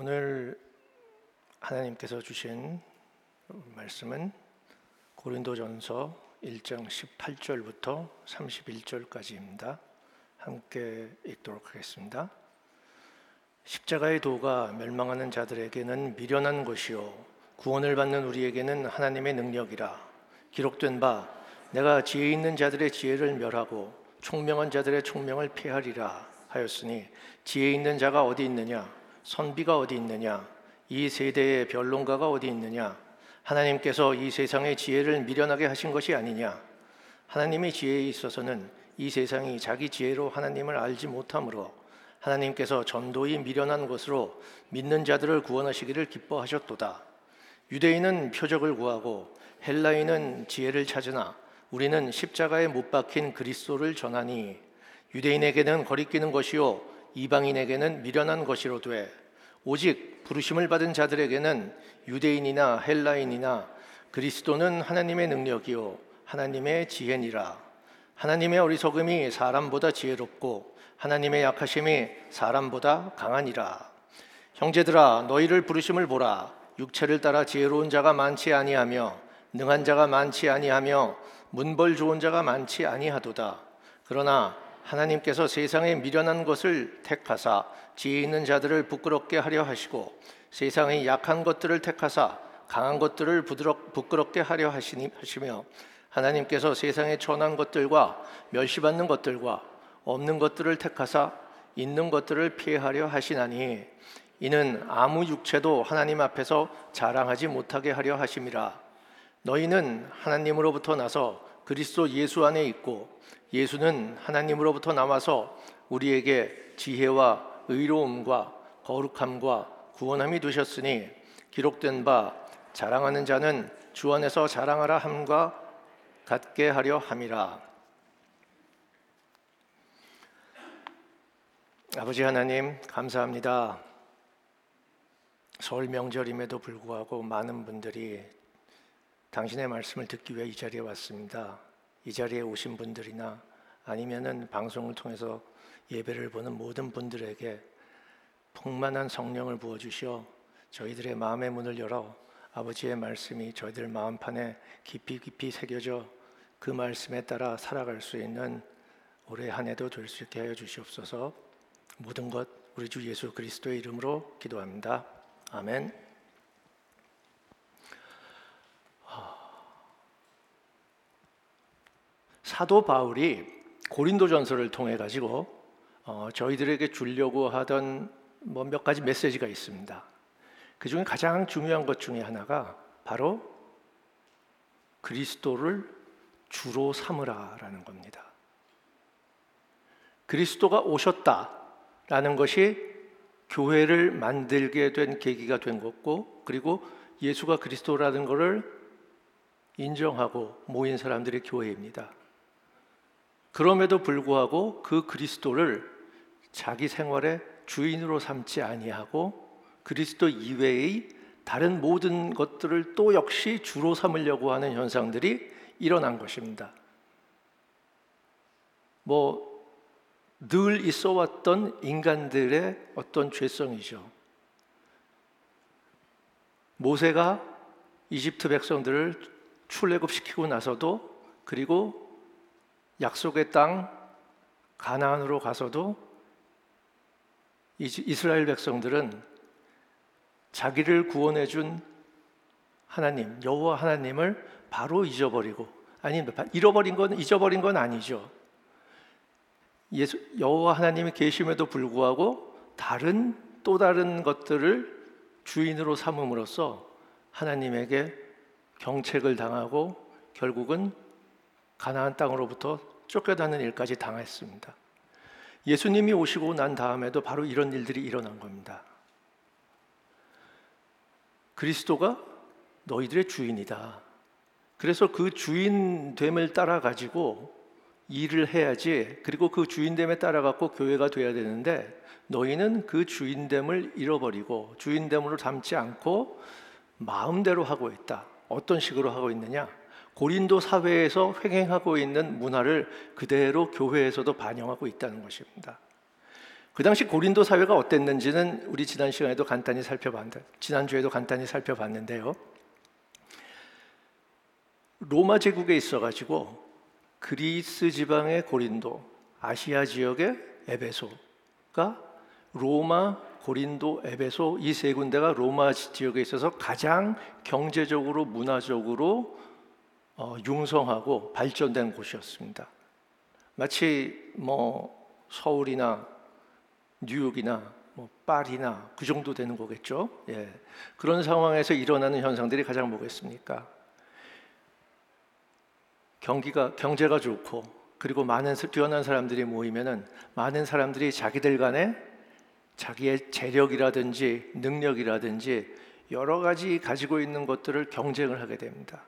오늘 하나님께서 주신 말씀은 고린도전서 1장 18절부터 31절까지입니다. 함께 읽도록 하겠습니다. 십자가의 도가 멸망하는 자들에게는 미련한 것이요 구원을 받는 우리에게는 하나님의 능력이라 기록된 바 내가 지혜 있는 자들의 지혜를 멸하고 총명한 자들의 총명을 피하리라 하였으니 지혜 있는 자가 어디 있느냐 선비가 어디 있느냐? 이 세대의 변론가가 어디 있느냐? 하나님께서 이 세상의 지혜를 미련하게 하신 것이 아니냐? 하나님의 지혜에 있어서는 이 세상이 자기 지혜로 하나님을 알지 못하므로 하나님께서 전도이 미련한 것으로 믿는 자들을 구원하시기를 기뻐하셨도다. 유대인은 표적을 구하고 헬라인은 지혜를 찾으나 우리는 십자가에 못 박힌 그리스도를 전하니 유대인에게는 거리끼는 것이요 이방인에게는 미련한 것이로 돼. 오직 부르심을 받은 자들에게는 유대인이나 헬라인이나 그리스도는 하나님의 능력이요 하나님의 지혜니라. 하나님의 어리석음이 사람보다 지혜롭고 하나님의 약하심이 사람보다 강하니라. 형제들아 너희를 부르심을 보라. 육체를 따라 지혜로운 자가 많지 아니하며 능한 자가 많지 아니하며 문벌 좋은 자가 많지 아니하도다. 그러나 하나님께서 세상에 미련한 것을 택하사 지혜 있는 자들을 부끄럽게 하려 하시고 세상의 약한 것들을 택하사 강한 것들을 부끄럽게 하려 하시며 하나님께서 세상의 천한 것들과 멸시받는 것들과 없는 것들을 택하사 있는 것들을 피하려 하시나니 이는 아무 육체도 하나님 앞에서 자랑하지 못하게 하려 하심이라. 너희는 하나님으로부터 나서 그리스도 예수 안에 있고 예수는 하나님으로부터 나와서 우리에게 지혜와 의로움과 거룩함과 구원함이 되셨으니 기록된 바 자랑하는 자는 주 안에서 자랑하라 함과 같게 하려 함이라. 아버지 하나님 감사합니다. 설 명절임에도 불구하고 많은 분들이 당신의 말씀을 듣기 위해 이 자리에 왔습니다. 이 자리에 오신 분들이나 아니면은 방송을 통해서 예배를 보는 모든 분들에게 풍만한 성령을 부어 주시어 저희들의 마음의 문을 열어 아버지의 말씀이 저희들 마음판에 깊이 깊이 새겨져 그 말씀에 따라 살아갈 수 있는 올해 한 해도 될 수 있게 하여 주시옵소서. 모든 것 우리 주 예수 그리스도의 이름으로 기도합니다. 아멘. 사도 바울이 고린도전서를 통해 가지고 어, 저희들에게 주려고 하던 뭐 몇 가지 메시지가 있습니다. 그 중에 가장 중요한 것 중에 하나가 바로 그리스도를 주로 삼으라라는 겁니다. 그리스도가 오셨다라는 것이 교회를 만들게 된 계기가 된 것고 그리고 예수가 그리스도라는 것을 인정하고 모인 사람들의 교회입니다. 그럼에도 불구하고 그 그리스도를 자기 생활의 주인으로 삼지 아니하고 그리스도 이외의 다른 모든 것들을 또 역시 주로 삼으려고 하는 현상들이 일어난 것입니다. 뭐 늘 있어 왔던 인간들의 어떤 죄성이죠. 모세가 이집트 백성들을 출애굽시키고 나서도 그리고 약속의 땅 가나안으로 가서도 이스라엘 백성들은 자기를 구원해 준 하나님 여호와 하나님을 바로 잊어버리고 아니 잃어버린 건 잊어버린 건 아니죠. 예수 여호와 하나님이 계심에도 불구하고 다른 또 다른 것들을 주인으로 삼음으로써 하나님에게 경책을 당하고 결국은 가나안 땅으로부터 쫓겨나는 일까지 당했습니다. 예수님이 오시고 난 다음에도 바로 이런 일들이 일어난 겁니다. 그리스도가 너희들의 주인이다. 그래서 그 주인됨을 따라 가지고 일을 해야지. 그리고 그 주인됨에 따라 갖고 교회가 돼야 되는데 너희는 그 주인됨을 잃어버리고 주인됨으로 담지 않고 마음대로 하고 있다. 어떤 식으로 하고 있느냐? 고린도 사회에서 횡행하고 있는 문화를 그대로 교회에서도 반영하고 있다는 것입니다. 그 당시 고린도 사회가 어땠는지는 우리 지난 시간에도 간단히 살펴봤는데 지난주에도 간단히 살펴봤는데요. 로마 제국에 있어 가지고 그리스 지방의 고린도, 아시아 지역의 에베소가 로마, 고린도, 에베소 이 세 군데가 로마 지역에 있어서 가장 경제적으로 문화적으로 어, 융성하고 발전된 곳이었습니다. 마치 뭐 서울이나 뉴욕이나 뭐 파리나 그 정도 되는 거겠죠. 예. 그런 상황에서 일어나는 현상들이 가장 뭐겠습니까? 경기가 경제가 좋고 그리고 많은 뛰어난 사람들이 모이면은 많은 사람들이 자기들 간에 자기의 재력이라든지 능력이라든지 여러 가지 가지고 있는 것들을 경쟁을 하게 됩니다.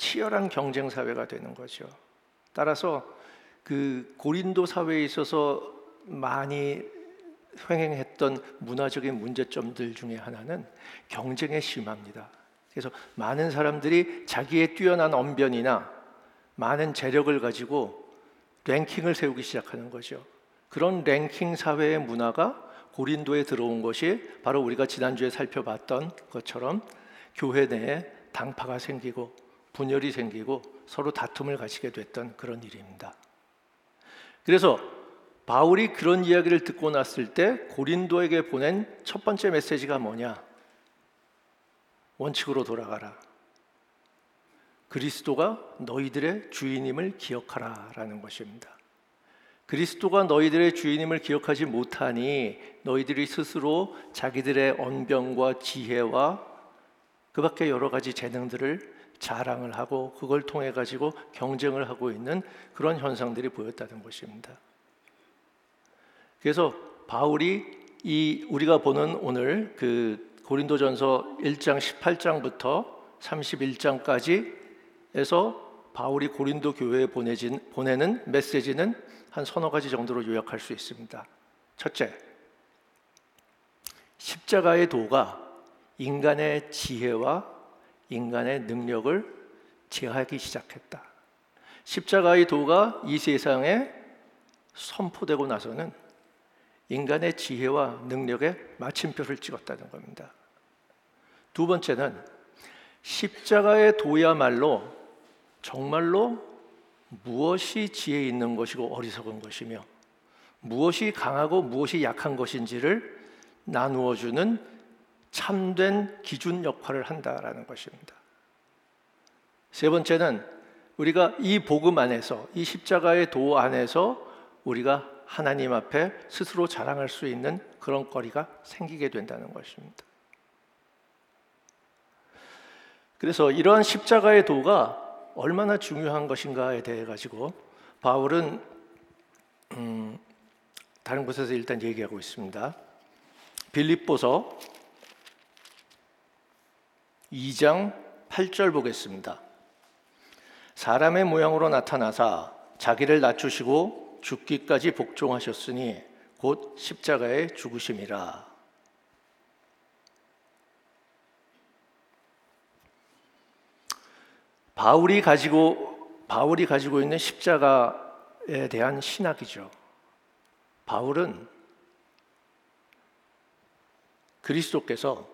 치열한 경쟁 사회가 되는 거죠. 따라서 그 고린도 사회에 있어서 많이 횡행했던 문화적인 문제점들 중에 하나는 경쟁에 심합니다. 그래서 많은 사람들이 자기의 뛰어난 언변이나 많은 재력을 가지고 랭킹을 세우기 시작하는 거죠. 그런 랭킹 사회의 문화가 고린도에 들어온 것이 바로 우리가 지난주에 살펴봤던 것처럼 교회 내에 당파가 생기고 분열이 생기고 서로 다툼을 가지게 됐던 그런 일입니다. 그래서 바울이 그런 이야기를 듣고 났을 때 고린도에게 보낸 첫 번째 메시지가 뭐냐? 원칙으로 돌아가라. 그리스도가 너희들의 주인임을 기억하라 라는 것입니다. 그리스도가 너희들의 주인임을 기억하지 못하니 너희들이 스스로 자기들의 언변과 지혜와 그 밖에 여러 가지 재능들을 자랑을 하고 그걸 통해 가지고 경쟁을 하고 있는 그런 현상들이 보였다는 것입니다. 그래서 바울이 이 우리가 보는 오늘 그 고린도전서 1장 18장부터 31장까지 에서 바울이 고린도 교회에 보내진, 보내는 메시지는 한 서너 가지 정도로 요약할 수 있습니다. 첫째, 십자가의 도가 인간의 지혜와 인간의 능력을 제하기 시작했다. 십자가의 도가 이 세상에 선포되고 나서는 인간의 지혜와 능력에 마침표를 찍었다는 겁니다. 두 번째는 십자가의 도야말로 정말로 무엇이 지혜 있는 것이고 어리석은 것이며 무엇이 강하고 무엇이 약한 것인지를 나누어 주는 참된 기준 역할을 한다라는 것입니다. 세 번째는 우리가 이 복음 안에서 이 십자가의 도 안에서 우리가 하나님 앞에 스스로 자랑할 수 있는 그런 거리가 생기게 된다는 것입니다. 그래서 이러한 십자가의 도가 얼마나 중요한 것인가에 대해 가지고 바울은 음, 다른 곳에서 일단 얘기하고 있습니다. 빌립보서 2장 8절 보겠습니다. 사람의 모양으로 나타나사 자기를 낮추시고 죽기까지 복종하셨으니 곧 십자가의 죽으심이라. 바울이 가지고 바울이 가지고 있는 십자가에 대한 신학이죠. 바울은 그리스도께서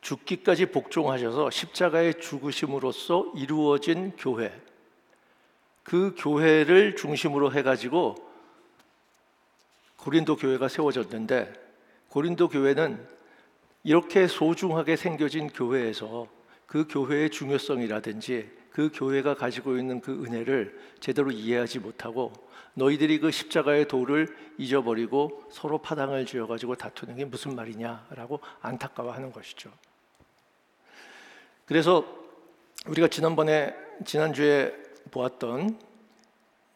죽기까지 복종하셔서 십자가의 죽으심으로써 이루어진 교회, 그 교회를 중심으로 해가지고 고린도 교회가 세워졌는데 고린도 교회는 이렇게 소중하게 생겨진 교회에서 그 교회의 중요성이라든지 그 교회가 가지고 있는 그 은혜를 제대로 이해하지 못하고 너희들이 그 십자가의 도를 잊어버리고 서로 파당을 지어가지고 다투는 게 무슨 말이냐라고 안타까워하는 것이죠. 그래서 우리가 지난번에 지난주에 보았던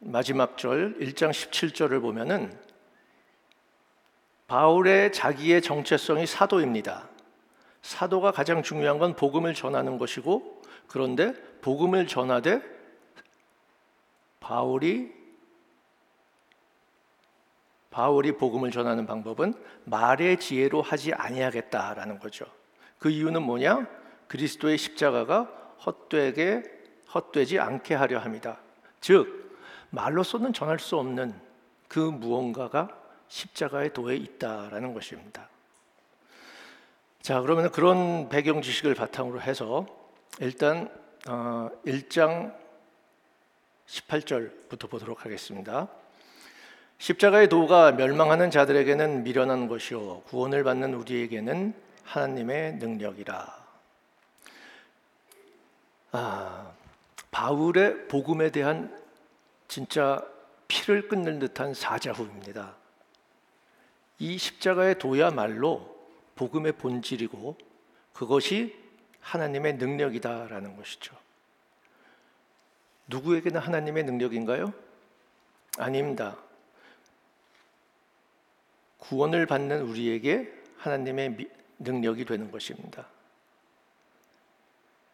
마지막 절 1장 17절을 보면은 바울의 자기의 정체성이 사도입니다. 사도가 가장 중요한 건 복음을 전하는 것이고 그런데 복음을 전하되 바울이 바울이 복음을 전하는 방법은 말의 지혜로 하지 아니하겠다라는 거죠. 그 이유는 뭐냐? 그리스도의 십자가가 헛되게 헛되지 않게 하려 합니다. 즉 말로서는 전할 수 없는 그 무언가가 십자가의 도에 있다라는 것입니다. 자, 그러면 그런 배경 지식을 바탕으로 해서 일단 어, 1장 18절부터 보도록 하겠습니다. 십자가의 도가 멸망하는 자들에게는 미련한 것이요 구원을 받는 우리에게는 하나님의 능력이라. 아, 바울의 복음에 대한 진짜 피를 끊는 듯한 사자후입니다. 이 십자가의 도야말로 복음의 본질이고 그것이 하나님의 능력이다라는 것이죠. 누구에게나 하나님의 능력인가요? 아닙니다. 구원을 받는 우리에게 하나님의 능력이 되는 것입니다.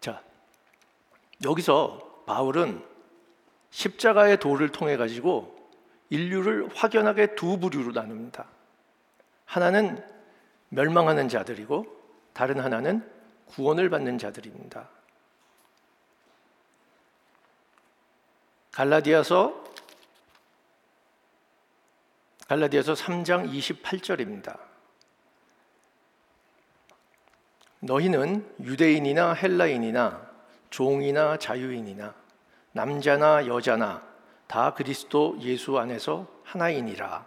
자, 여기서 바울은 십자가의 도를 통해 가지고 인류를 확연하게 두 부류로 나눕니다. 하나는 멸망하는 자들이고 다른 하나는 구원을 받는 자들입니다. 갈라디아서 갈라디아서 3장 28절입니다. 너희는 유대인이나 헬라인이나 종이나 자유인이나 남자나 여자나 다 그리스도 예수 안에서 하나이니라.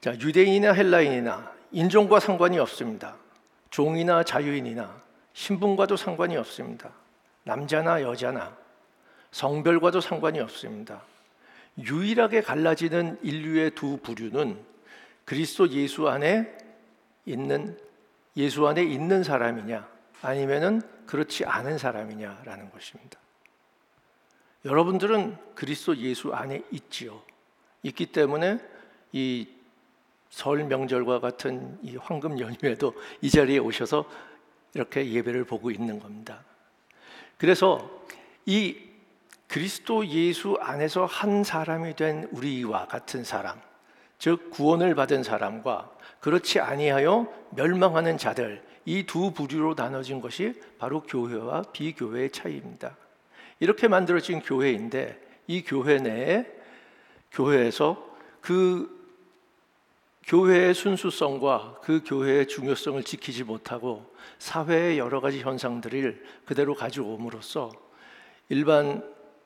자, 유대인이나 헬라인이나 인종과 상관이 없습니다. 종이나 자유인이나 신분과도 상관이 없습니다. 남자나 여자나 성별과도 상관이 없습니다. 유일하게 갈라지는 인류의 두 부류는 그리스도 예수 안에 있는 예수 안에 있는 사람이냐 아니면은 그렇지 않은 사람이냐라는 것입니다. 여러분들은 그리스도 예수 안에 있지요. 있기 때문에 이 설 명절과 같은 이 황금 연휴에도 이 자리에 오셔서 이렇게 예배를 보고 있는 겁니다. 그래서 이 그리스도 예수 안에서 한 사람이 된 우리와 같은 사람, 즉 구원을 받은 사람과 그렇지 아니하여 멸망하는 자들 이 두 부류로 나눠진 것이 바로 교회와 비교회의 차이입니다. 이렇게 만들어진 교회인데 이 교회 내에 교회에서 그 교회의 순수성과 그 교회의 중요성을 지키지 못하고 사회의 여러 가지 현상들을 그대로 가져옴으로써 일반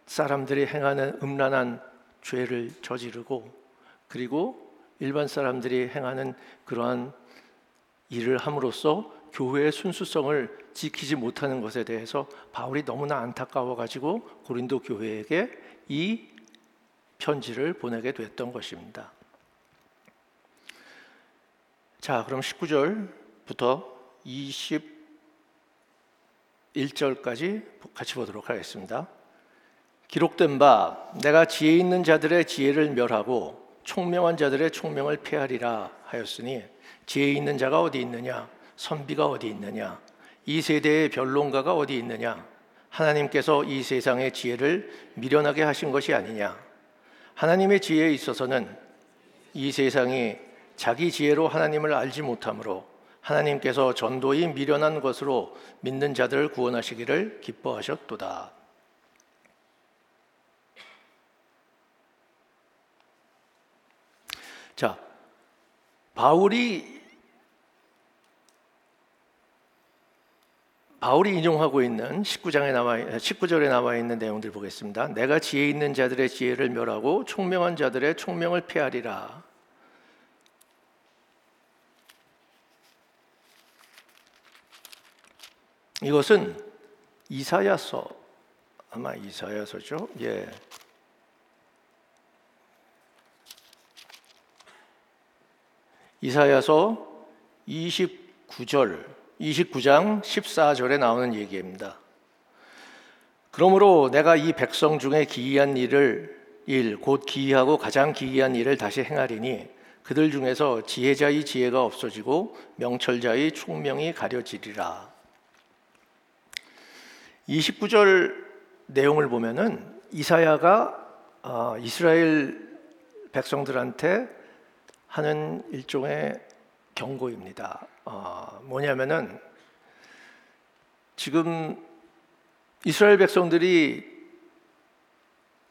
사람들이 행하는 음란한 죄를 저지르고 그리고 일반 사람들이 행하는 그러한 일을 함으로써 교회의 순수성을 지키지 못하는 것에 대해서 바울이 너무나 안타까워 가지고 고린도 교회에게 이 편지를 보내게 됐던 것입니다. 자, 그럼 19절부터 21절까지 같이 보도록 하겠습니다. 기록된 바 내가 지혜 있는 자들의 지혜를 멸하고 총명한 자들의 총명을 폐하리라 하였으니 지혜 있는 자가 어디 있느냐 선비가 어디 있느냐? 이 세대의 변론가가 어디 있느냐? 하나님께서 이 세상의 지혜를 미련하게 하신 것이 아니냐? 하나님의 지혜에 있어서는 이 세상이 자기 지혜로 하나님을 알지 못하므로 하나님께서 전도이 미련한 것으로 믿는 자들을 구원하시기를 기뻐하셨도다. 자, 바울이 바울이 인용하고 있는 19장에 나와 19절에 나와 있는 내용들 보겠습니다. 내가 지혜 있는 자들의 지혜를 멸하고 총명한 자들의 총명을 폐하리라. 이것은 이사야서 아마 이사야서죠. 예. 이사야서 29절 29장 14절에 나오는 얘기입니다. 그러므로 내가 이 백성 중에 기이한 일을 일, 곧 기이하고 가장 기이한 일을 다시 행하리니 그들 중에서 지혜자의 지혜가 없어지고 명철자의 총명이 가려지리라. 29절 내용을 보면은 이사야가 어, 이스라엘 백성들한테 하는 일종의 경고입니다. 어, 뭐냐면은 지금 이스라엘 백성들이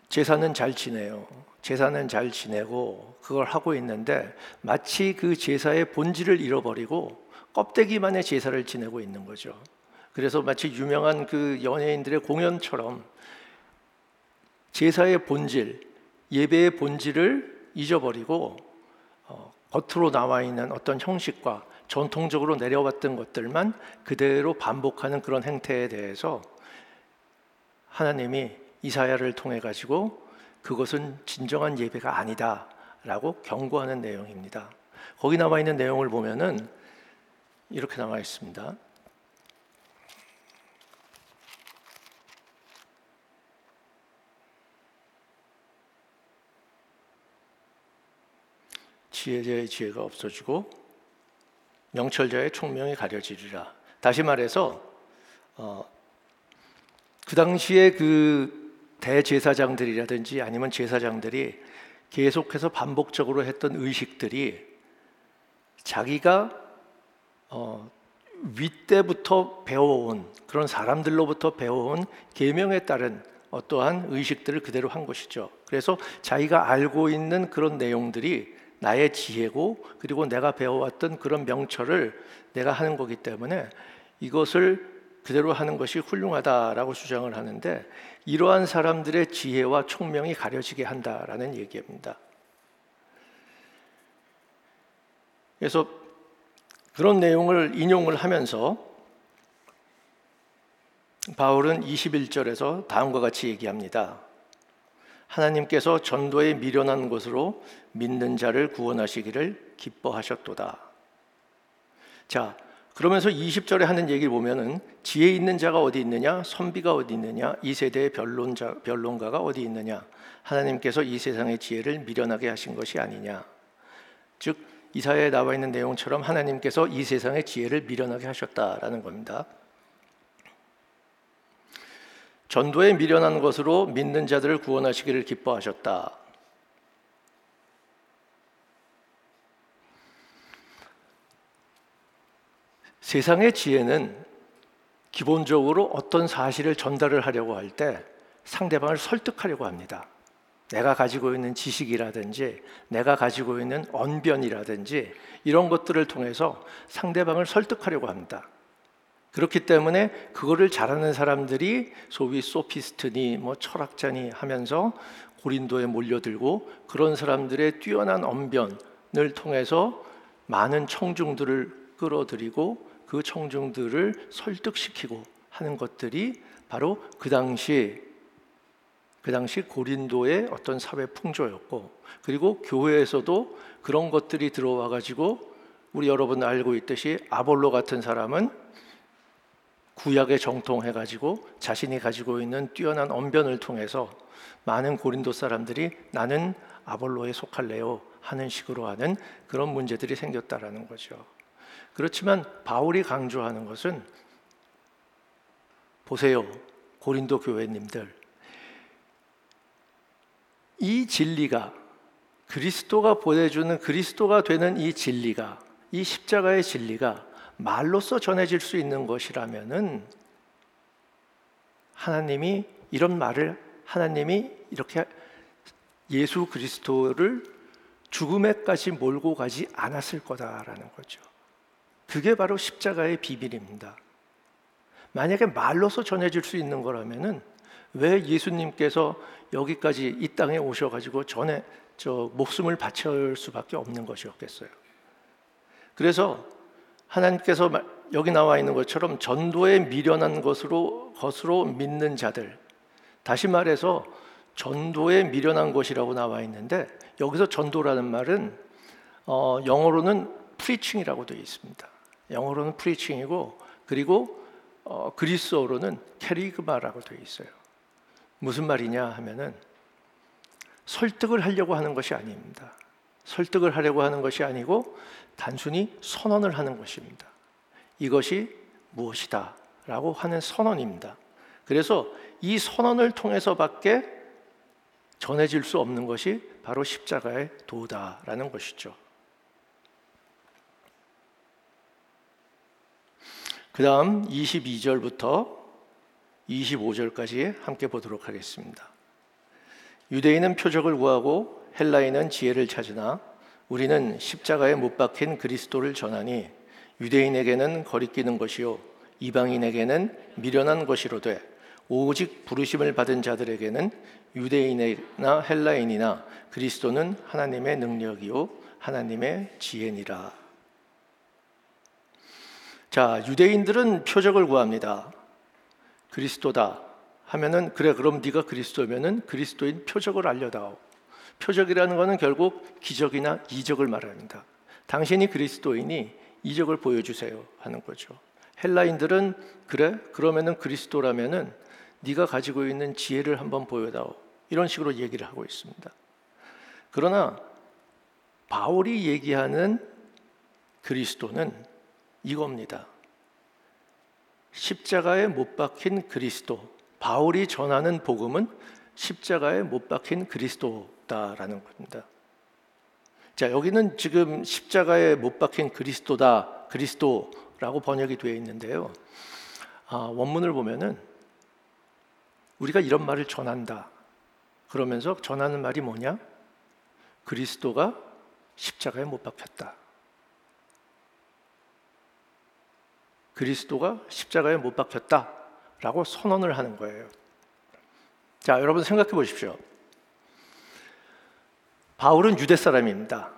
제사는 잘 지내요. 제사는 잘 지내고 그걸 하고 있는데 마치 그 제사의 본질을 잃어버리고 껍데기만의 제사를 지내고 있는 거죠. 그래서 마치 유명한 그 연예인들의 공연처럼 제사의 본질, 예배의 본질을 잊어버리고 어, 겉으로 나와 있는 어떤 형식과 전통적으로 내려왔던 것들만 그대로 반복하는 그런 행태에 대해서 하나님이 이사야를 통해 가지고 그것은 진정한 예배가 아니다라고 경고하는 내용입니다. 거기 나와 있는 내용을 보면은 이렇게 나와 있습니다. 지혜자의 지혜가 없어지고 명철자의 총명이 가려지리라. 다시 말해서 어, 그 당시에 그 대제사장들이라든지 아니면 제사장들이 계속해서 반복적으로 했던 의식들이 자기가 어, 윗때부터 배워온 그런 사람들로부터 배워온 계명에 따른 어떠한 의식들을 그대로 한 것이죠. 그래서 자기가 알고 있는 그런 내용들이 나의 지혜고 그리고 내가 배워왔던 그런 명철을 내가 하는 거기 때문에 이것을 그대로 하는 것이 훌륭하다라고 주장을 하는데 이러한 사람들의 지혜와 총명이 가려지게 한다라는 얘기입니다. 그래서 그런 내용을 인용을 하면서 바울은 21절에서 다음과 같이 얘기합니다. 하나님께서 전도에 미련한 곳으로 믿는 자를 구원하시기를 기뻐하셨도다. 자, 그러면서 20절에 하는 얘기를 보면은 지혜 있는 자가 어디 있느냐, 선비가 어디 있느냐, 이 세대의 변론자 변론가가 어디 있느냐. 하나님께서 이 세상의 지혜를 미련하게 하신 것이 아니냐. 즉 이사야에 나와 있는 내용처럼 하나님께서 이 세상의 지혜를 미련하게 하셨다라는 겁니다. 전도에 미련한 것으로 믿는 자들을 구원하시기를 기뻐하셨다. 세상의 지혜는 기본적으로 어떤 사실을 전달을 하려고 할 때 상대방을 설득하려고 합니다. 내가 가지고 있는 지식이라든지 내가 가지고 있는 언변이라든지 이런 것들을 통해서 상대방을 설득하려고 합니다. 그렇기 때문에 그거를 잘하는 사람들이 소위 소피스트니 뭐 철학자니 하면서 고린도에 몰려들고 그런 사람들의 뛰어난 언변을 통해서 많은 청중들을 끌어들이고 그 청중들을 설득시키고 하는 것들이 바로 그 당시 그 당시 고린도의 어떤 사회 풍조였고 그리고 교회에서도 그런 것들이 들어와 가지고 우리 여러분 알고 있듯이 아볼로 같은 사람은 구약에 정통해 가지고 자신이 가지고 있는 뛰어난 언변을 통해서 많은 고린도 사람들이 나는 아볼로에 속할래요 하는 식으로 하는 그런 문제들이 생겼다라는 거죠. 그렇지만 바울이 강조하는 것은 보세요. 고린도 교회님들. 이 진리가 그리스도가 보내주는 그리스도가 되는 이 진리가 이 십자가의 진리가 말로써 전해질 수 있는 것이라면은 하나님이 이런 말을 하나님이 이렇게 예수 그리스도를 죽음에까지 몰고 가지 않았을 거다라는 거죠. 그게 바로 십자가의 비밀입니다. 만약에 말로서 전해질 수 있는 거라면은 왜 예수님께서 여기까지 이 땅에 오셔가지고 전에 저 목숨을 바칠 수밖에 없는 것이었겠어요. 그래서 하나님께서 여기 나와 있는 것처럼 전도의 미련한 것으로 것으로 믿는 자들 다시 말해서 전도의 미련한 것이라고 나와 있는데 여기서 전도라는 말은 어, 영어로는 preaching이라고 되어 있습니다. 영어로는 preaching이고 그리고 어, 그리스어로는 캐리그마라고 되어 있어요. 무슨 말이냐 하면은 설득을 하려고 하는 것이 아닙니다. 설득을 하려고 하는 것이 아니고 단순히 선언을 하는 것입니다. 이것이 무엇이다 라고 하는 선언입니다. 그래서 이 선언을 통해서밖에 전해질 수 없는 것이 바로 십자가의 도다라는 것이죠. 그 다음 22절부터 25절까지 함께 보도록 하겠습니다. 유대인은 표적을 구하고 헬라인은 지혜를 찾으나 우리는 십자가에 못 박힌 그리스도를 전하니 유대인에게는 거리끼는 것이요 이방인에게는 미련한 것이로 되 오직 부르심을 받은 자들에게는 유대인이나 헬라인이나 그리스도는 하나님의 능력이요 하나님의 지혜니라. 자, 유대인들은 표적을 구합니다. 그리스도다 하면은 그래 그럼 네가 그리스도면은 그리스도인 표적을 알려다오. 표적이라는 것은 결국 기적이나 이적을 말합니다. 당신이 그리스도이니 이적을 보여주세요 하는 거죠. 헬라인들은 그래 그러면은 그리스도라면은 네가 가지고 있는 지혜를 한번 보여다오. 이런 식으로 얘기를 하고 있습니다. 그러나 바울이 얘기하는 그리스도는 이겁니다. 십자가에 못 박힌 그리스도. 바울이 전하는 복음은 십자가에 못 박힌 그리스도다라는 겁니다. 자, 여기는 지금 십자가에 못 박힌 그리스도다, 그리스도라고 번역이 되어 있는데요. 아, 원문을 보면은 우리가 이런 말을 전한다. 그러면서 전하는 말이 뭐냐? 그리스도가 십자가에 못 박혔다. 그리스도가 십자가에 못 박혔다라고 선언을 하는 거예요. 자, 여러분 생각해 보십시오. 바울은 유대 사람입니다.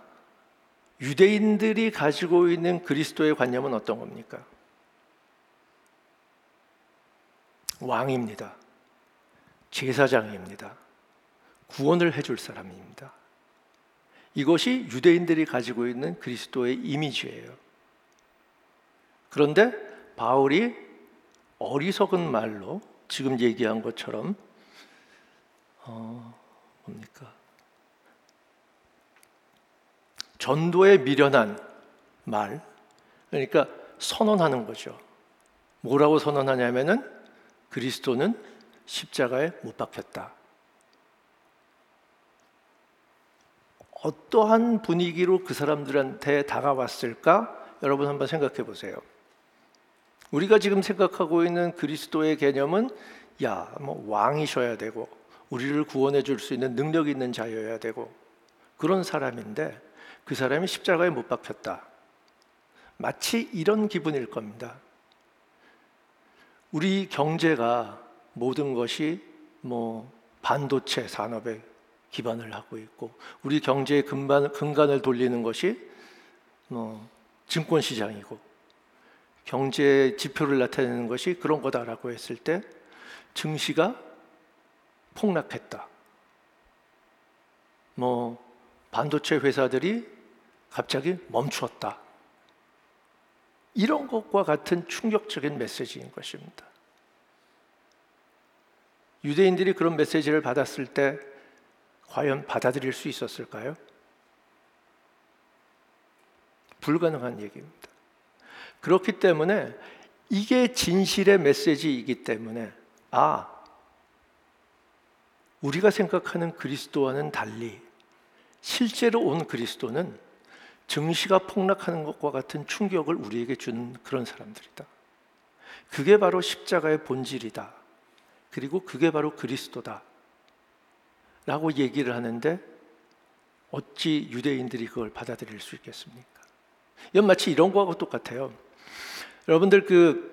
유대인들이 가지고 있는 그리스도의 관념은 어떤 겁니까? 왕입니다. 제사장입니다. 구원을 해줄 사람입니다. 이것이 유대인들이 가지고 있는 그리스도의 이미지예요. 그런데 바울이 어리석은 말로 지금 얘기한 것처럼 어, 뭡니까? 전도에 미련한 말, 그러니까 선언하는 거죠. 뭐라고 선언하냐면은 그리스도는 십자가에 못 박혔다. 어떠한 분위기로 그 사람들한테 다가왔을까? 여러분 한번 생각해 보세요. 우리가 지금 생각하고 있는 그리스도의 개념은 야, 뭐 왕이셔야 되고 우리를 구원해 줄 수 있는 능력 있는 자여야 되고 그런 사람인데 그 사람이 십자가에 못 박혔다. 마치 이런 기분일 겁니다. 우리 경제가 모든 것이 뭐 반도체 산업에 기반을 하고 있고 우리 경제의 근반, 근간을 돌리는 것이 뭐 증권 시장이고 경제 지표를 나타내는 것이 그런 거다라고 했을 때 증시가 폭락했다. 뭐 반도체 회사들이 갑자기 멈추었다. 이런 것과 같은 충격적인 메시지인 것입니다. 유대인들이 그런 메시지를 받았을 때 과연 받아들일 수 있었을까요? 불가능한 얘기입니다. 그렇기 때문에 이게 진실의 메시지이기 때문에 아 우리가 생각하는 그리스도와는 달리 실제로 온 그리스도는 증시가 폭락하는 것과 같은 충격을 우리에게 주는 그런 사람들이다. 그게 바로 십자가의 본질이다. 그리고 그게 바로 그리스도다. 라고 얘기를 하는데 어찌 유대인들이 그걸 받아들일 수 있겠습니까? 이건 마치 이런 거하고 똑같아요. 여러분들 그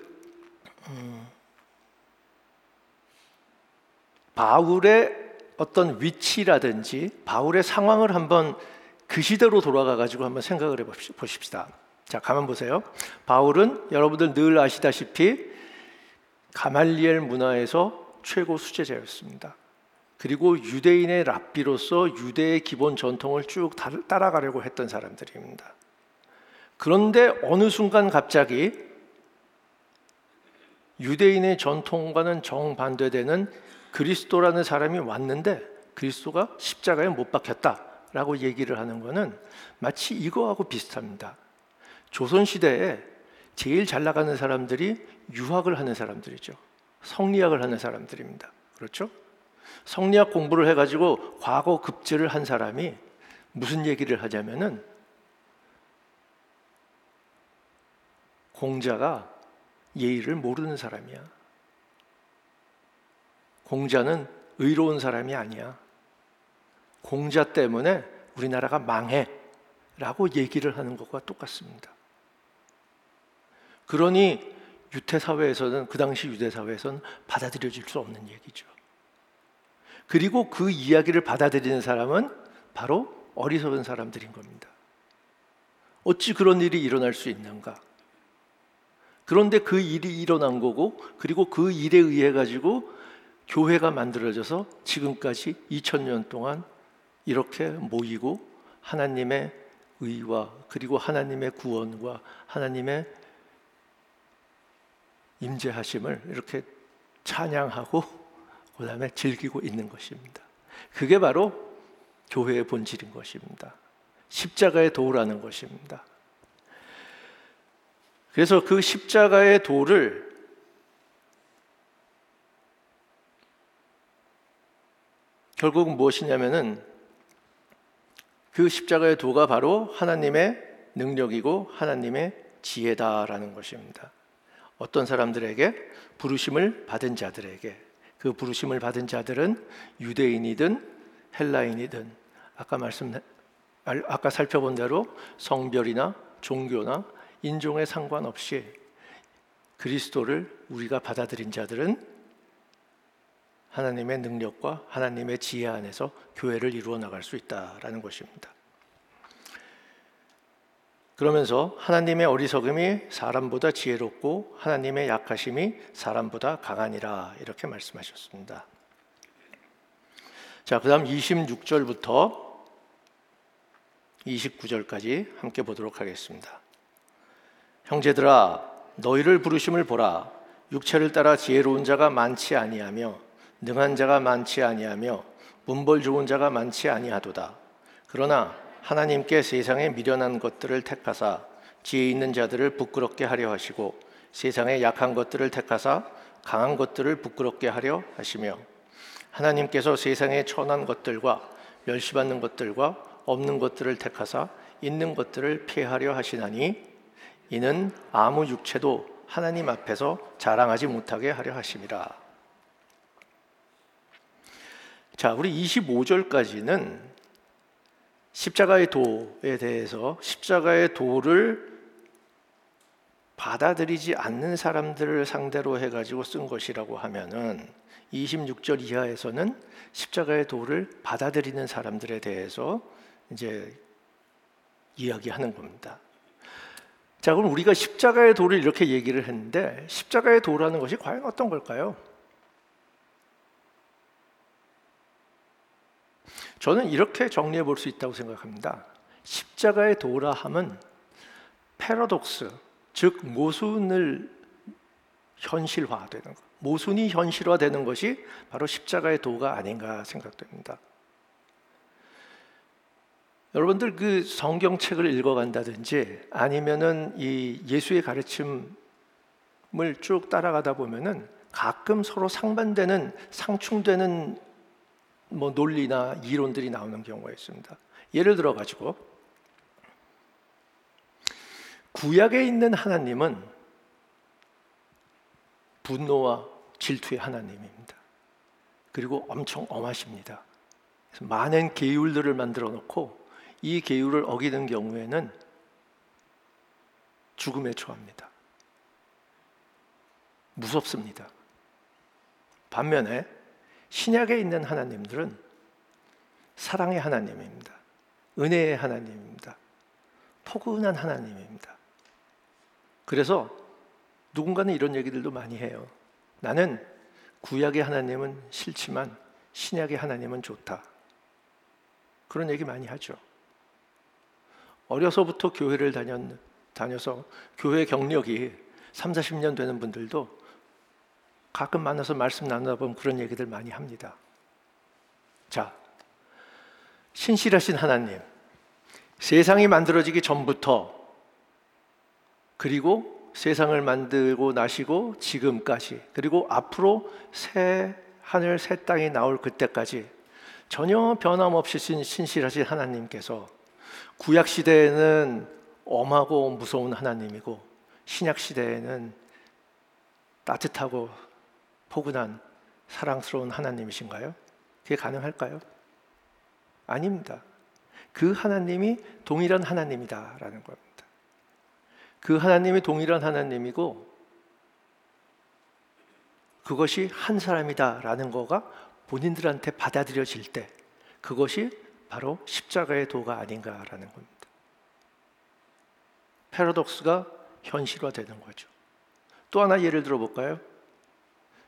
음, 바울의 어떤 위치라든지 바울의 상황을 한번 그 시대로 돌아가 가지고 한번 생각을 해 보십시다. 자, 가만 보세요. 바울은 여러분들 늘 아시다시피 가말리엘 문화에서 최고 수제자였습니다. 그리고 유대인의 랍비로서 유대의 기본 전통을 쭉 따라가려고 했던 사람들입니다. 그런데 어느 순간 갑자기 유대인의 전통과는 정반대되는 그리스도라는 사람이 왔는데 그리스도가 십자가에 못 박혔다라고 얘기를 하는 것은 마치 이거하고 비슷합니다. 조선 시대에 제일 잘 나가는 사람들이 유학을 하는 사람들이죠. 성리학을 하는 사람들입니다. 그렇죠? 성리학 공부를 해가지고 과거 급제를 한 사람이 무슨 얘기를 하자면은 공자가 예의를 모르는 사람이야. 공자는 의로운 사람이 아니야. 공자 때문에 우리나라가 망해 라고 얘기를 하는 것과 똑같습니다. 그러니 유태 사회에서는 그 당시 유대 사회에서는 받아들여질 수 없는 얘기죠. 그리고 그 이야기를 받아들이는 사람은 바로 어리석은 사람들인 겁니다. 어찌 그런 일이 일어날 수 있는가? 그런데 그 일이 일어난 거고 그리고 그 일에 의해 가지고 교회가 만들어져서 지금까지 2000년 동안 이렇게 모이고 하나님의 의와 그리고 하나님의 구원과 하나님의 임재하심을 이렇게 찬양하고 그다음에 즐기고 있는 것입니다. 그게 바로 교회의 본질인 것입니다. 십자가의 도라는 것입니다. 그래서 그 십자가의 도를 결국은 무엇이냐면은 그 십자가의 도가 바로 하나님의 능력이고 하나님의 지혜다라는 것입니다. 어떤 사람들에게 부르심을 받은 자들에게 그 부르심을 받은 자들은 유대인이든 헬라인이든 아까 말씀 아까 살펴본 대로 성별이나 종교나 인종에 상관없이 그리스도를 우리가 받아들인 자들은 하나님의 능력과 하나님의 지혜 안에서 교회를 이루어 나갈 수 있다라는 것입니다. 그러면서 하나님의 어리석음이 사람보다 지혜롭고 하나님의 약하심이 사람보다 강하니라 이렇게 말씀하셨습니다. 자, 그다음 26절부터 29절까지 함께 보도록 하겠습니다. 형제들아 너희를 부르심을 보라 육체를 따라 지혜로운 자가 많지 아니하며 능한 자가 많지 아니하며 문벌 좋은 자가 많지 아니하도다. 그러나 하나님께 세상에 미련한 것들을 택하사 지혜 있는 자들을 부끄럽게 하려 하시고 세상에 약한 것들을 택하사 강한 것들을 부끄럽게 하려 하시며 하나님께서 세상에 천한 것들과 멸시받는 것들과 없는 것들을 택하사 있는 것들을 피하려 하시나니 이는 아무 육체도 하나님 앞에서 자랑하지 못하게 하려 하심이라. 자, 우리 25절까지는 십자가의 도에 대해서 십자가의 도를 받아들이지 않는 사람들을 상대로 해 가지고 쓴 것이라고 하면은 26절 이하에서는 십자가의 도를 받아들이는 사람들에 대해서 이제 이야기하는 겁니다. 자, 그럼 우리가 십자가의 도를 이렇게 얘기를 했는데 십자가의 도라는 것이 과연 어떤 걸까요? 저는 이렇게 정리해 볼 수 있다고 생각합니다. 십자가의 도라 함은 패러독스, 즉 모순을 현실화되는 것, 모순이 현실화되는 것이 바로 십자가의 도가 아닌가 생각됩니다. 여러분들 그 성경책을 읽어간다든지 아니면은 이 예수의 가르침을 쭉 따라가다 보면은 가끔 서로 상반되는 상충되는 뭐 논리나 이론들이 나오는 경우가 있습니다. 예를 들어 가지고 구약에 있는 하나님은 분노와 질투의 하나님입니다. 그리고 엄청 엄하십니다. 많은 계율들을 만들어 놓고 이 계율을 어기는 경우에는 죽음에 처합니다. 무섭습니다. 반면에 신약에 있는 하나님들은 사랑의 하나님입니다. 은혜의 하나님입니다. 포근한 하나님입니다. 그래서 누군가는 이런 얘기들도 많이 해요. 나는 구약의 하나님은 싫지만 신약의 하나님은 좋다. 그런 얘기 많이 하죠. 어려서부터 교회를 다녔, 다녀서 교회 경력이 3, 40년 되는 분들도 가끔 만나서 말씀 나누다 보면 그런 얘기들 많이 합니다. 자, 신실하신 하나님, 세상이 만들어지기 전부터 그리고 세상을 만들고 나시고 지금까지 그리고 앞으로 새 하늘 새 땅이 나올 그때까지 전혀 변함없이 신실하신 하나님께서 구약 시대에는 엄하고 무서운 하나님이고 신약 시대에는 따뜻하고 포근한 사랑스러운 하나님이신가요? 그게 가능할까요? 아닙니다. 그 하나님이 동일한 하나님이다라는 겁니다. 그 하나님이 동일한 하나님이고 그것이 한 사람이다라는 거가 본인들한테 받아들여질 때 그것이 바로 십자가의 도가 아닌가라는 겁니다. 패러독스가 현실화되는 거죠. 또 하나 예를 들어 볼까요?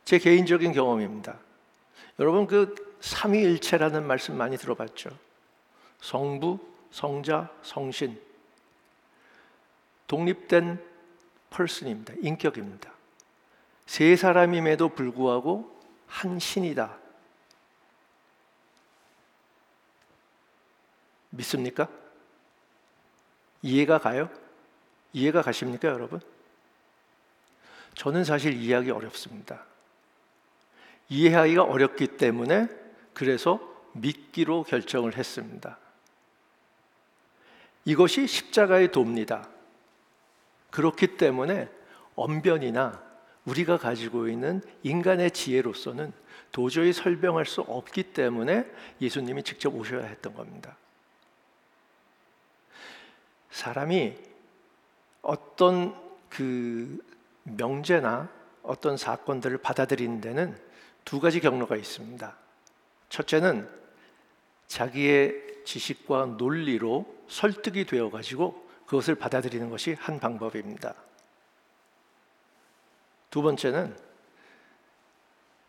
제 개인적인 경험입니다. 여러분 그 삼위일체라는 말씀 많이 들어봤죠. 성부, 성자, 성신. 독립된 펄슨입니다. 인격입니다. 세 사람임에도 불구하고 한 신이다. 믿습니까? 이해가 가요? 이해가 가십니까, 여러분? 저는 사실 이해하기 어렵습니다. 이해하기가 어렵기 때문에 그래서 믿기로 결정을 했습니다. 이것이 십자가의 도입니다. 그렇기 때문에 언변이나 우리가 가지고 있는 인간의 지혜로서는 도저히 설명할 수 없기 때문에 예수님이 직접 오셔야 했던 겁니다. 사람이 어떤 그 명제나 어떤 사건들을 받아들이는 데는 두 가지 경로가 있습니다. 첫째는 자기의 지식과 논리로 설득이 되어 가지고 그것을 받아들이는 것이 한 방법입니다. 두 번째는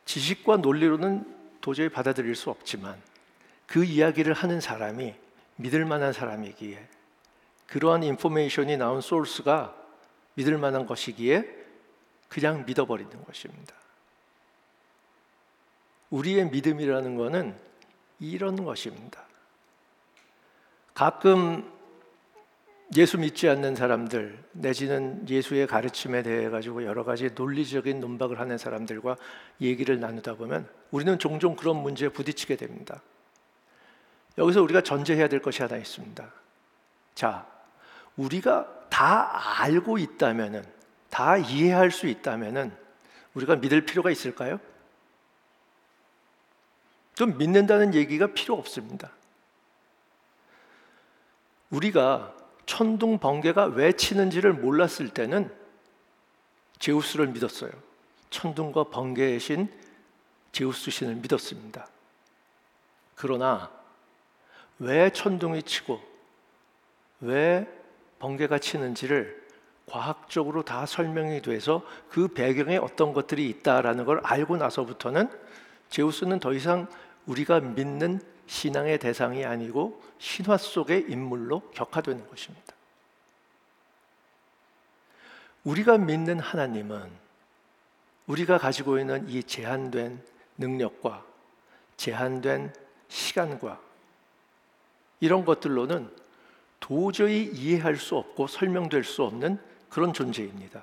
지식과 논리로는 도저히 받아들일 수 없지만 그 이야기를 하는 사람이 믿을 만한 사람이기에 그러한 인포메이션이 나온 소스가 믿을 만한 것이기에 그냥 믿어버리는 것입니다. 우리의 믿음이라는 것은 이런 것입니다. 가끔 예수 믿지 않는 사람들 내지는 예수의 가르침에 대해 가지고 여러 가지 논리적인 논박을 하는 사람들과 얘기를 나누다 보면 우리는 종종 그런 문제에 부딪히게 됩니다. 여기서 우리가 전제해야 될 것이 하나 있습니다. 자, 우리가 다 알고 있다면은 다 이해할 수 있다면은 우리가 믿을 필요가 있을까요? 좀 믿는다는 얘기가 필요 없습니다. 우리가 천둥 번개가 왜 치는지를 몰랐을 때는 제우스를 믿었어요. 천둥과 번개의 신 제우스 신을 믿었습니다. 그러나 왜 천둥이 치고 왜 번개가 치는지를 과학적으로 다 설명이 돼서 그 배경에 어떤 것들이 있다라는 걸 알고 나서부터는 제우스는 더 이상 우리가 믿는 신앙의 대상이 아니고 신화 속의 인물로 격화되는 것입니다. 우리가 믿는 하나님은 우리가 가지고 있는 이 제한된 능력과 제한된 시간과 이런 것들로는 도저히 이해할 수 없고 설명될 수 없는 그런 존재입니다.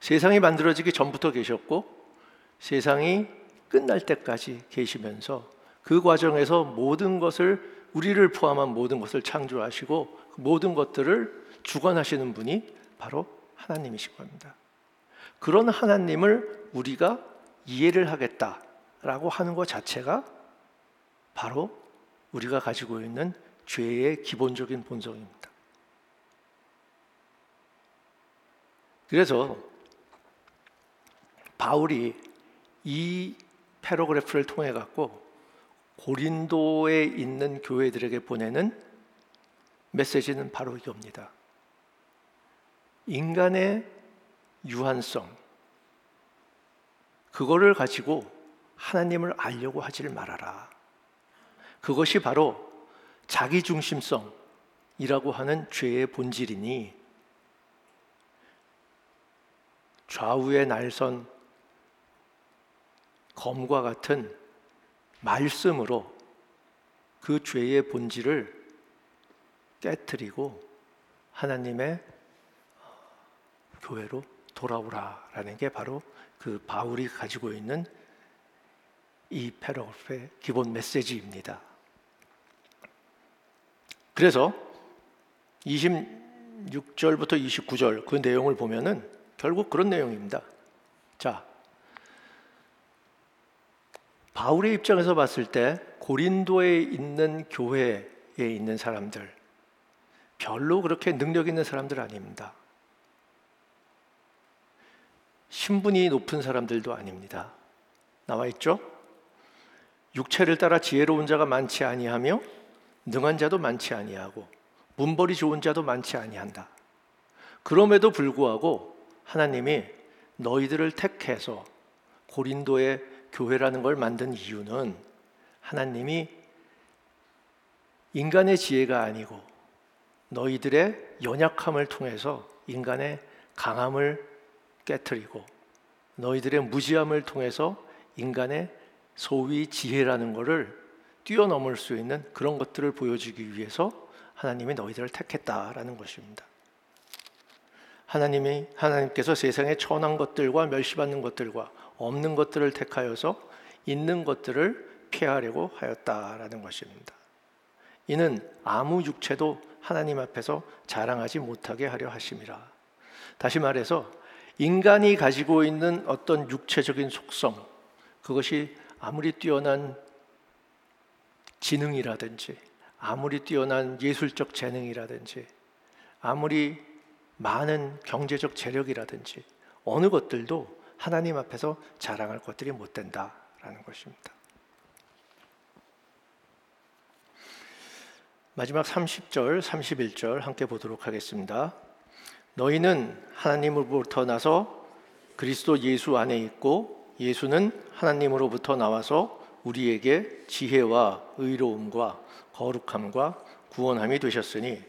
세상이 만들어지기 전부터 계셨고 세상이 끝날 때까지 계시면서 그 과정에서 모든 것을 우리를 포함한 모든 것을 창조하시고 그 모든 것들을 주관하시는 분이 바로 하나님이신 겁니다. 그런 하나님을 우리가 이해를 하겠다라고 하는 것 자체가 바로 우리가 가지고 있는 죄의 기본적인 본성입니다. 그래서 바울이 이 paragraph를 통해 갖고 고린도에 있는 교회들에게 보내는 메시지는 바로 이겁니다. 인간의 유한성 그거를 가지고 하나님을 알려고 하지를 말아라. 그것이 바로 자기 중심성이라고 하는 죄의 본질이니 좌우의 날선 검과 같은 말씀으로 그 죄의 본질을 깨뜨리고 하나님의 교회로 돌아오라라는 게 바로 그 바울이 가지고 있는 이 패러그래프의 기본 메시지입니다. 그래서 26절부터 29절 그 내용을 보면은 결국 그런 내용입니다. 자, 바울의 입장에서 봤을 때 고린도에 있는 교회에 있는 사람들 별로 그렇게 능력 있는 사람들 아닙니다. 신분이 높은 사람들도 아닙니다. 나와 있죠? 육체를 따라 지혜로운 자가 많지 아니하며 능한 자도 많지 아니하고 문벌이 좋은 자도 많지 아니한다. 그럼에도 불구하고 하나님이 너희들을 택해서 고린도의 교회라는 걸 만든 이유는 하나님이 인간의 지혜가 아니고 너희들의 연약함을 통해서 인간의 강함을 깨뜨리고 너희들의 무지함을 통해서 인간의 소위 지혜라는 것을 뛰어넘을 수 있는 그런 것들을 보여주기 위해서 하나님이 너희들을 택했다라는 것입니다. 하나님이 하나님께서 세상에 천한 것들과 멸시받는 것들과 없는 것들을 택하여서 있는 것들을 피하려고 하였다라는 것입니다. 이는 아무 육체도 하나님 앞에서 자랑하지 못하게 하려 하심이라. 다시 말해서 인간이 가지고 있는 어떤 육체적인 속성, 그것이 아무리 뛰어난 지능이라든지, 아무리 뛰어난 예술적 재능이라든지, 아무리 많은 경제적 재력이라든지, 어느 것들도 하나님 앞에서 자랑할 것들이 못 된다라는 것입니다. 마지막 30절, 31절 함께 보도록 하겠습니다. 너희는 하나님으로부터 나서 그리스도 예수 안에 있고 예수는 하나님으로부터 나와서 우리에게 지혜와 의로움과 거룩함과 구원함이 되셨으니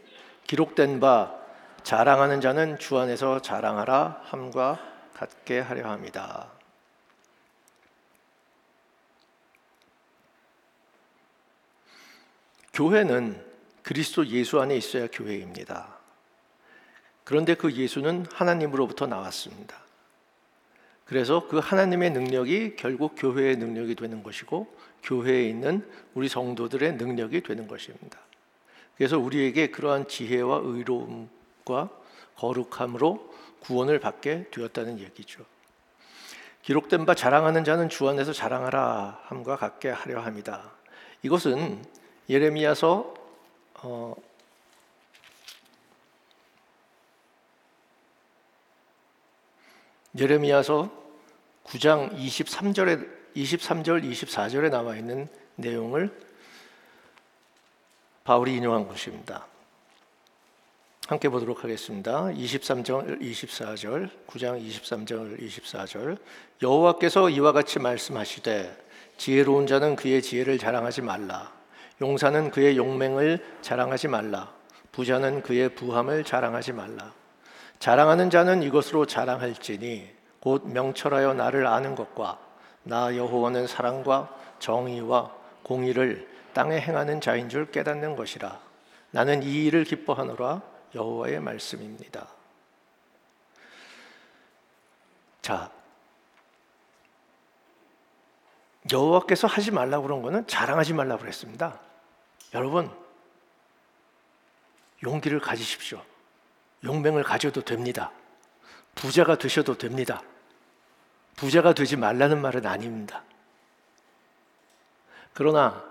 기록된 바 자랑하는 자는 주 안에서 자랑하라 함과 같게 하려 합니다. 교회는 그리스도 예수 안에 있어야 교회입니다. 그런데 그 예수는 하나님으로부터 나왔습니다. 그래서 그 하나님의 능력이 결국 교회의 능력이 되는 것이고 교회에 있는 우리 성도들의 능력이 되는 것입니다. 그래서 우리에게 그러한 지혜와 의로움과 거룩함으로 구원을 받게 되었다는 얘기죠. 기록된 바 자랑하는 자는 주 안에서 자랑하라 함과 같게 하려 합니다. 이것은 예레미야서 어, 예레미야서 9장 23절에 23절 24절에 나와 있는 내용을 바울이 인용한 것입니다. 함께 보도록 하겠습니다. 23절 24절 9장 23절 24절 여호와께서 이와 같이 말씀하시되 지혜로운 자는 그의 지혜를 자랑하지 말라 용사는 그의 용맹을 자랑하지 말라. 부자는 그의 부함을 자랑하지 말라. 자랑하는 자는 이것으로 자랑할지니 곧 명철하여 나를 아는 것과 나 여호와는 사랑과 정의와 공의를 땅에 행하는 자인 줄 깨닫는 것이라. 나는 이 일을 기뻐하노라 여호와의 말씀입니다. 자, 여호와께서 하지 말라고 그런 거는 자랑하지 말라고 그랬습니다. 여러분 용기를 가지십시오. 용맹을 가져도 됩니다. 부자가 되셔도 됩니다. 부자가 되지 말라는 말은 아닙니다. 그러나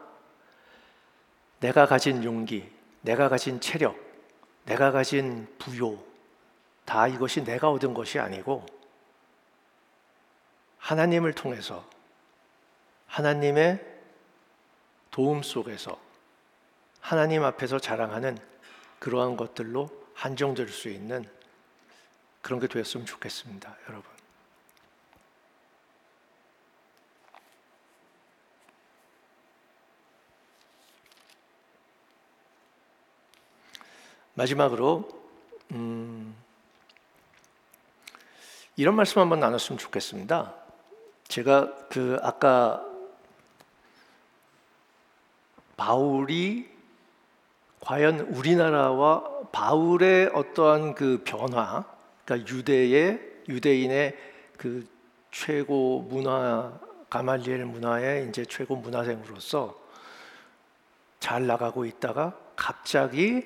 내가 가진 용기, 내가 가진 체력, 내가 가진 부요, 다 이것이 내가 얻은 것이 아니고 하나님을 통해서 하나님의 도움 속에서 하나님 앞에서 자랑하는 그러한 것들로 한정될 수 있는 그런 게 되었으면 좋겠습니다, 여러분. 마지막으로 음, 이런 말씀 한번 나눴으면 좋겠습니다. 제가 그 아까 바울이 과연 우리나라와 바울의 어떠한 그 변화, 그러니까 유대의 유대인의 그 최고 문화 가말리엘 문화의 이제 최고 문화생으로서 잘 나가고 있다가 갑자기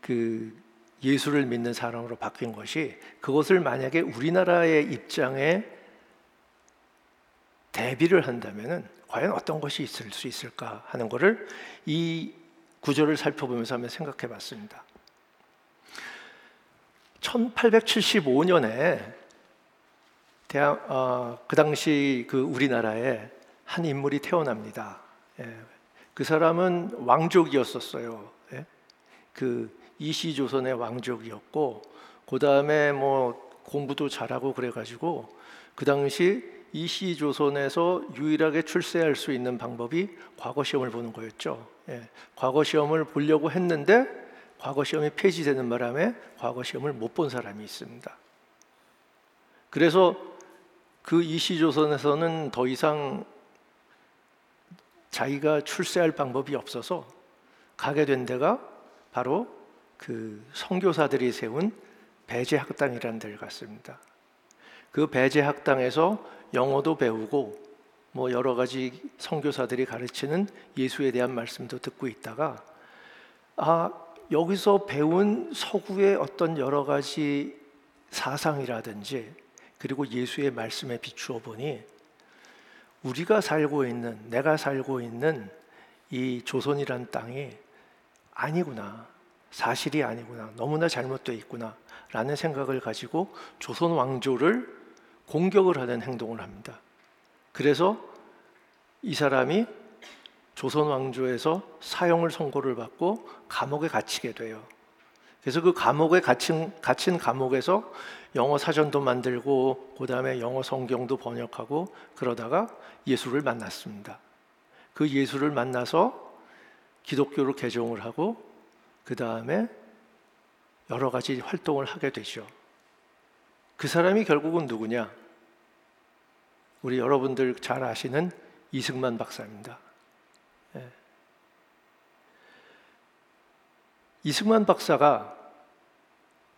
그 예수를 믿는 사람으로 바뀐 것이 그것을 만약에 우리나라의 입장에 대비를 한다면은 과연 어떤 것이 있을 수 있을까 하는 것을 이 구절을 살펴보면서 한번 생각해 봤습니다. 1875년에 대학, 어, 그 당시 그 우리나라에 한 인물이 태어납니다. 예, 그 사람은 왕족이었었어요. 예? 그 이시 조선의 왕족이었고, 그 다음에 뭐 공부도 잘하고 그래가지고 그 당시 이시 조선에서 유일하게 출세할 수 있는 방법이 과거 시험을 보는 거였죠. 예, 과거 시험을 보려고 했는데 과거 시험이 폐지되는 바람에 과거 시험을 못 본 사람이 있습니다. 그래서 그 이시조선에서는 더 이상 자기가 출세할 방법이 없어서 가게 된 데가 바로 그 선교사들이 세운 배제학당이라는 데를 갔습니다. 그 배제학당에서 영어도 배우고 뭐 여러 가지 선교사들이 가르치는 예수에 대한 말씀도 듣고 있다가 아 여기서 배운 서구의 어떤 여러 가지 사상이라든지 그리고 예수의 말씀에 비추어 보니 우리가 살고 있는 내가 살고 있는 이 조선이란 땅이 아니구나. 사실이 아니구나. 너무나 잘못되어 있구나. 라는 생각을 가지고 조선 왕조를 공격을 하는 행동을 합니다. 그래서 이 사람이 조선 왕조에서 사형을 선고를 받고 감옥에 갇히게 돼요. 그래서 그 감옥에 갇힌, 갇힌 감옥에서 영어 사전도 만들고 그 다음에 영어 성경도 번역하고 그러다가 예수를 만났습니다. 그 예수를 만나서 기독교로 개종을 하고 그 다음에 여러 가지 활동을 하게 되죠. 그 사람이 결국은 누구냐? 우리 여러분들 잘 아시는 이승만 박사입니다. 이승만 박사가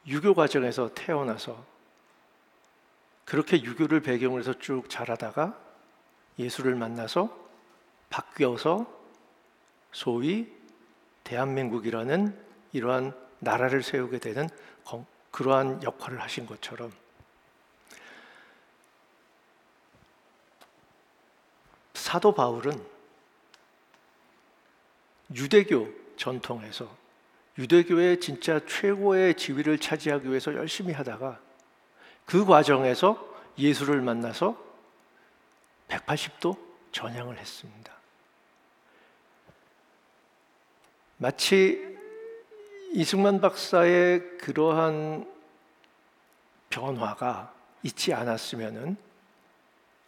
유교 과정에서 태어나서 그렇게 유교를 배경으로 해서 쭉 자라다가 예수를 만나서 바뀌어서 소위 대한민국이라는 이러한 나라를 세우게 되는 그러한 역할을 하신 것처럼 사도 바울은 유대교 전통에서 유대교의 진짜 최고의 지위를 차지하기 위해서 열심히 하다가 그 과정에서 예수를 만나서 180도 전향을 했습니다. 마치 이승만 박사의 그러한 변화가 있지 않았으면은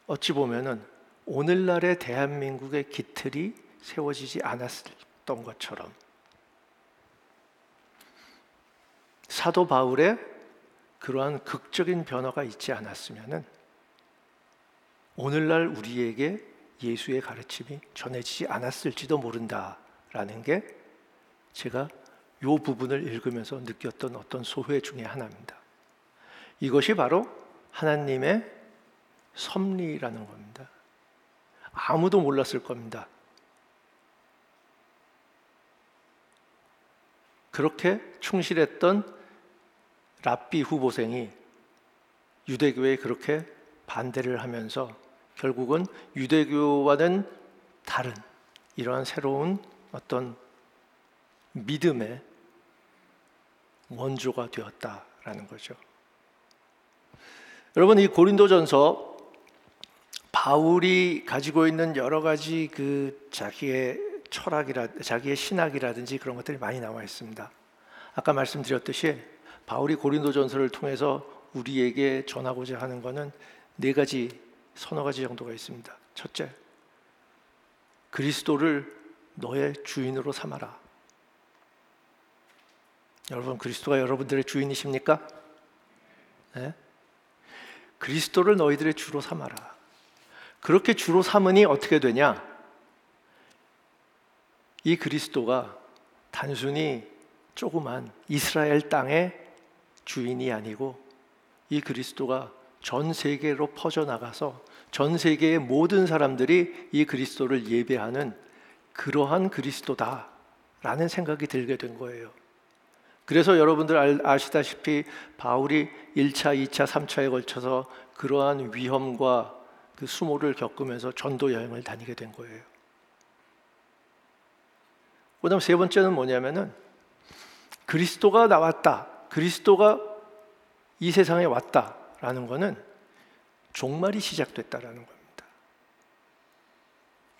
어찌 보면은 오늘날의 대한민국의 기틀이 세워지지 않았던 것처럼 사도 바울의 그러한 극적인 변화가 있지 않았으면 오늘날 우리에게 예수의 가르침이 전해지지 않았을지도 모른다라는 게 제가 이 부분을 읽으면서 느꼈던 어떤 소회 중의 하나입니다. 이것이 바로 하나님의 섭리라는 겁니다. 아무도 몰랐을 겁니다. 그렇게 충실했던 랍비 후보생이 유대교에 그렇게 반대를 하면서 결국은 유대교와는 다른 이러한 새로운 어떤 믿음의 원조가 되었다라는 거죠. 여러분 이 고린도전서 바울이 가지고 있는 여러 가지 그 자기의 철학이라 자기의 신학이라든지 그런 것들이 많이 나와 있습니다. 아까 말씀드렸듯이 바울이 고린도전서를 통해서 우리에게 전하고자 하는 것은 네 가지 서너 가지 정도가 있습니다. 첫째, 그리스도를 너의 주인으로 삼아라. 여러분 그리스도가 여러분들의 주인이십니까? 네? 그리스도를 너희들의 주로 삼아라. 그렇게 주로 삼으니 어떻게 되냐? 이 그리스도가 단순히 조그만 이스라엘 땅의 주인이 아니고 이 그리스도가 전 세계로 퍼져나가서 전 세계의 모든 사람들이 이 그리스도를 예배하는 그러한 그리스도다라는 생각이 들게 된 거예요. 그래서 여러분들 아시다시피 바울이 1차, 2차, 3차에 걸쳐서 그러한 위험과 그 수모를 겪으면서 전도 여행을 다니게 된 거예요. 그다음 세 번째는 뭐냐면은 그리스도가 나왔다. 그리스도가 이 세상에 왔다라는 것은 종말이 시작됐다라는 겁니다.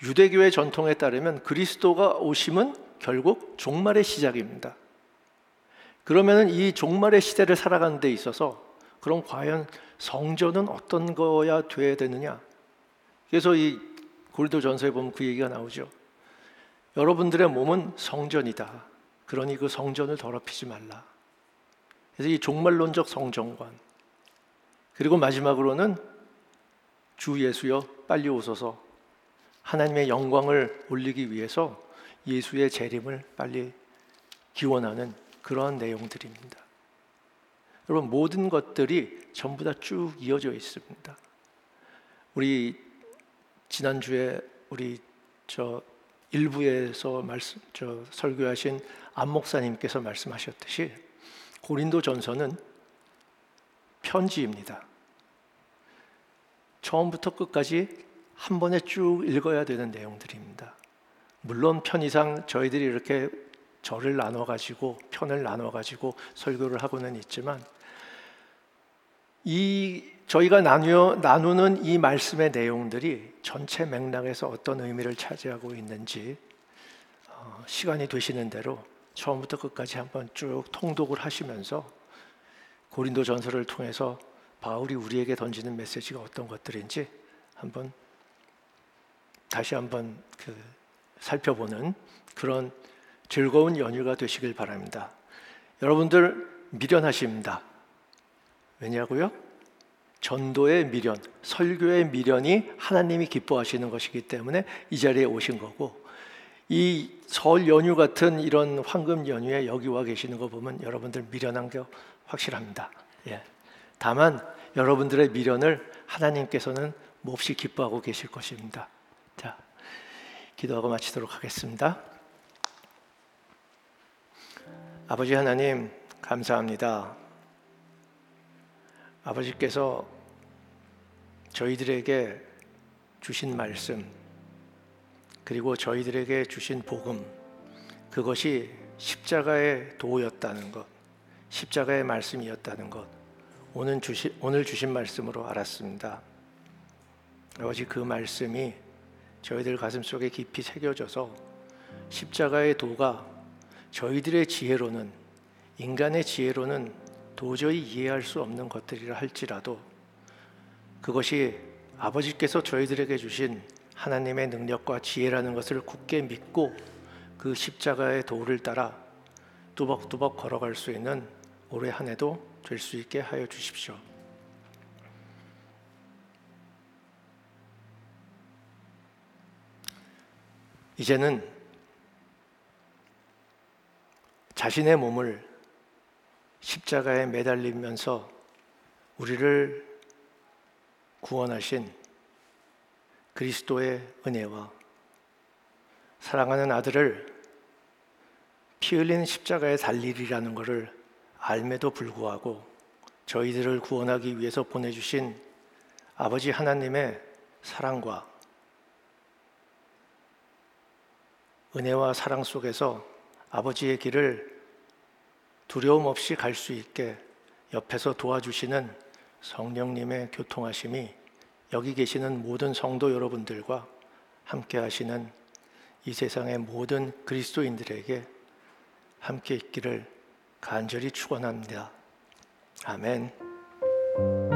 유대교의 전통에 따르면 그리스도가 오심은 결국 종말의 시작입니다. 그러면은 이 종말의 시대를 살아가는 데 있어서 그럼 과연 성전은 어떤 거야 돼야 되느냐? 그래서 이 고린도 전서에 보면 그 얘기가 나오죠. 여러분들의 몸은 성전이다. 그러니 그 성전을 더럽히지 말라. 그래서 이 종말론적 성정관 그리고 마지막으로는 주 예수여 빨리 오소서 하나님의 영광을 올리기 위해서 예수의 재림을 빨리 기원하는 그러한 내용들입니다. 여러분 모든 것들이 전부 다 쭉 이어져 있습니다. 우리 지난주에 우리 저 일부에서 말씀 저 설교하신 안 목사님께서 말씀하셨듯이 고린도 전서는 편지입니다. 처음부터 끝까지 한 번에 쭉 읽어야 되는 내용들입니다. 물론 편의상 저희들이 이렇게 절을 나눠 가지고 편을 나눠 가지고 설교를 하고는 있지만 이 저희가 나누어 나누는 이 말씀의 내용들이 전체 맥락에서 어떤 의미를 차지하고 있는지 어, 시간이 되시는 대로 처음부터 끝까지 한번 쭉 통독을 하시면서 고린도 전서를 통해서 바울이 우리에게 던지는 메시지가 어떤 것들인지 한번 다시 한번 그 살펴보는 그런 즐거운 연휴가 되시길 바랍니다. 여러분들 미련하십니다. 왜냐고요? 전도의 미련, 설교의 미련이 하나님이 기뻐하시는 것이기 때문에 이 자리에 오신 거고 이 설 연휴 같은 이런 황금 연휴에 여기 와 계시는 거 보면 여러분들 미련한 게 확실합니다. 예. 다만 여러분들의 미련을 하나님께서는 몹시 기뻐하고 계실 것입니다. 자, 기도하고 마치도록 하겠습니다. 아버지 하나님, 감사합니다. 아버지께서 저희들에게 주신 말씀, 그리고 저희들에게 주신 복음, 그것이 십자가의 도였다는 것, 십자가의 말씀이었다는 것, 오늘 주신, 오늘 주신 말씀으로 알았습니다. 아버지 그 말씀이 저희들 가슴 속에 깊이 새겨져서 십자가의 도가 저희들의 지혜로는 인간의 지혜로는 도저히 이해할 수 없는 것들이라 할지라도 그것이 아버지께서 저희들에게 주신 하나님의 능력과 지혜라는 것을 굳게 믿고 그 십자가의 도를 따라 뚜벅뚜벅 걸어갈 수 있는 올해 한 해도 될 수 있게 하여 주십시오. 이제는 자신의 몸을 십자가에 매달리면서 우리를 구원하신 그리스도의 은혜와 사랑하는 아들을 피 흘린 십자가에 달리리라는 것을 알매도 불구하고 저희들을 구원하기 위해서 보내주신 아버지 하나님의 사랑과 은혜와 사랑 속에서 아버지의 길을 두려움 없이 갈 수 있게 옆에서 도와주시는 성령님의 교통하심이 여기 계시는 모든 성도 여러분들과 함께 하시는 이 세상의 모든 그리스도인들에게 함께 있기를 간절히 축원합니다. 아멘.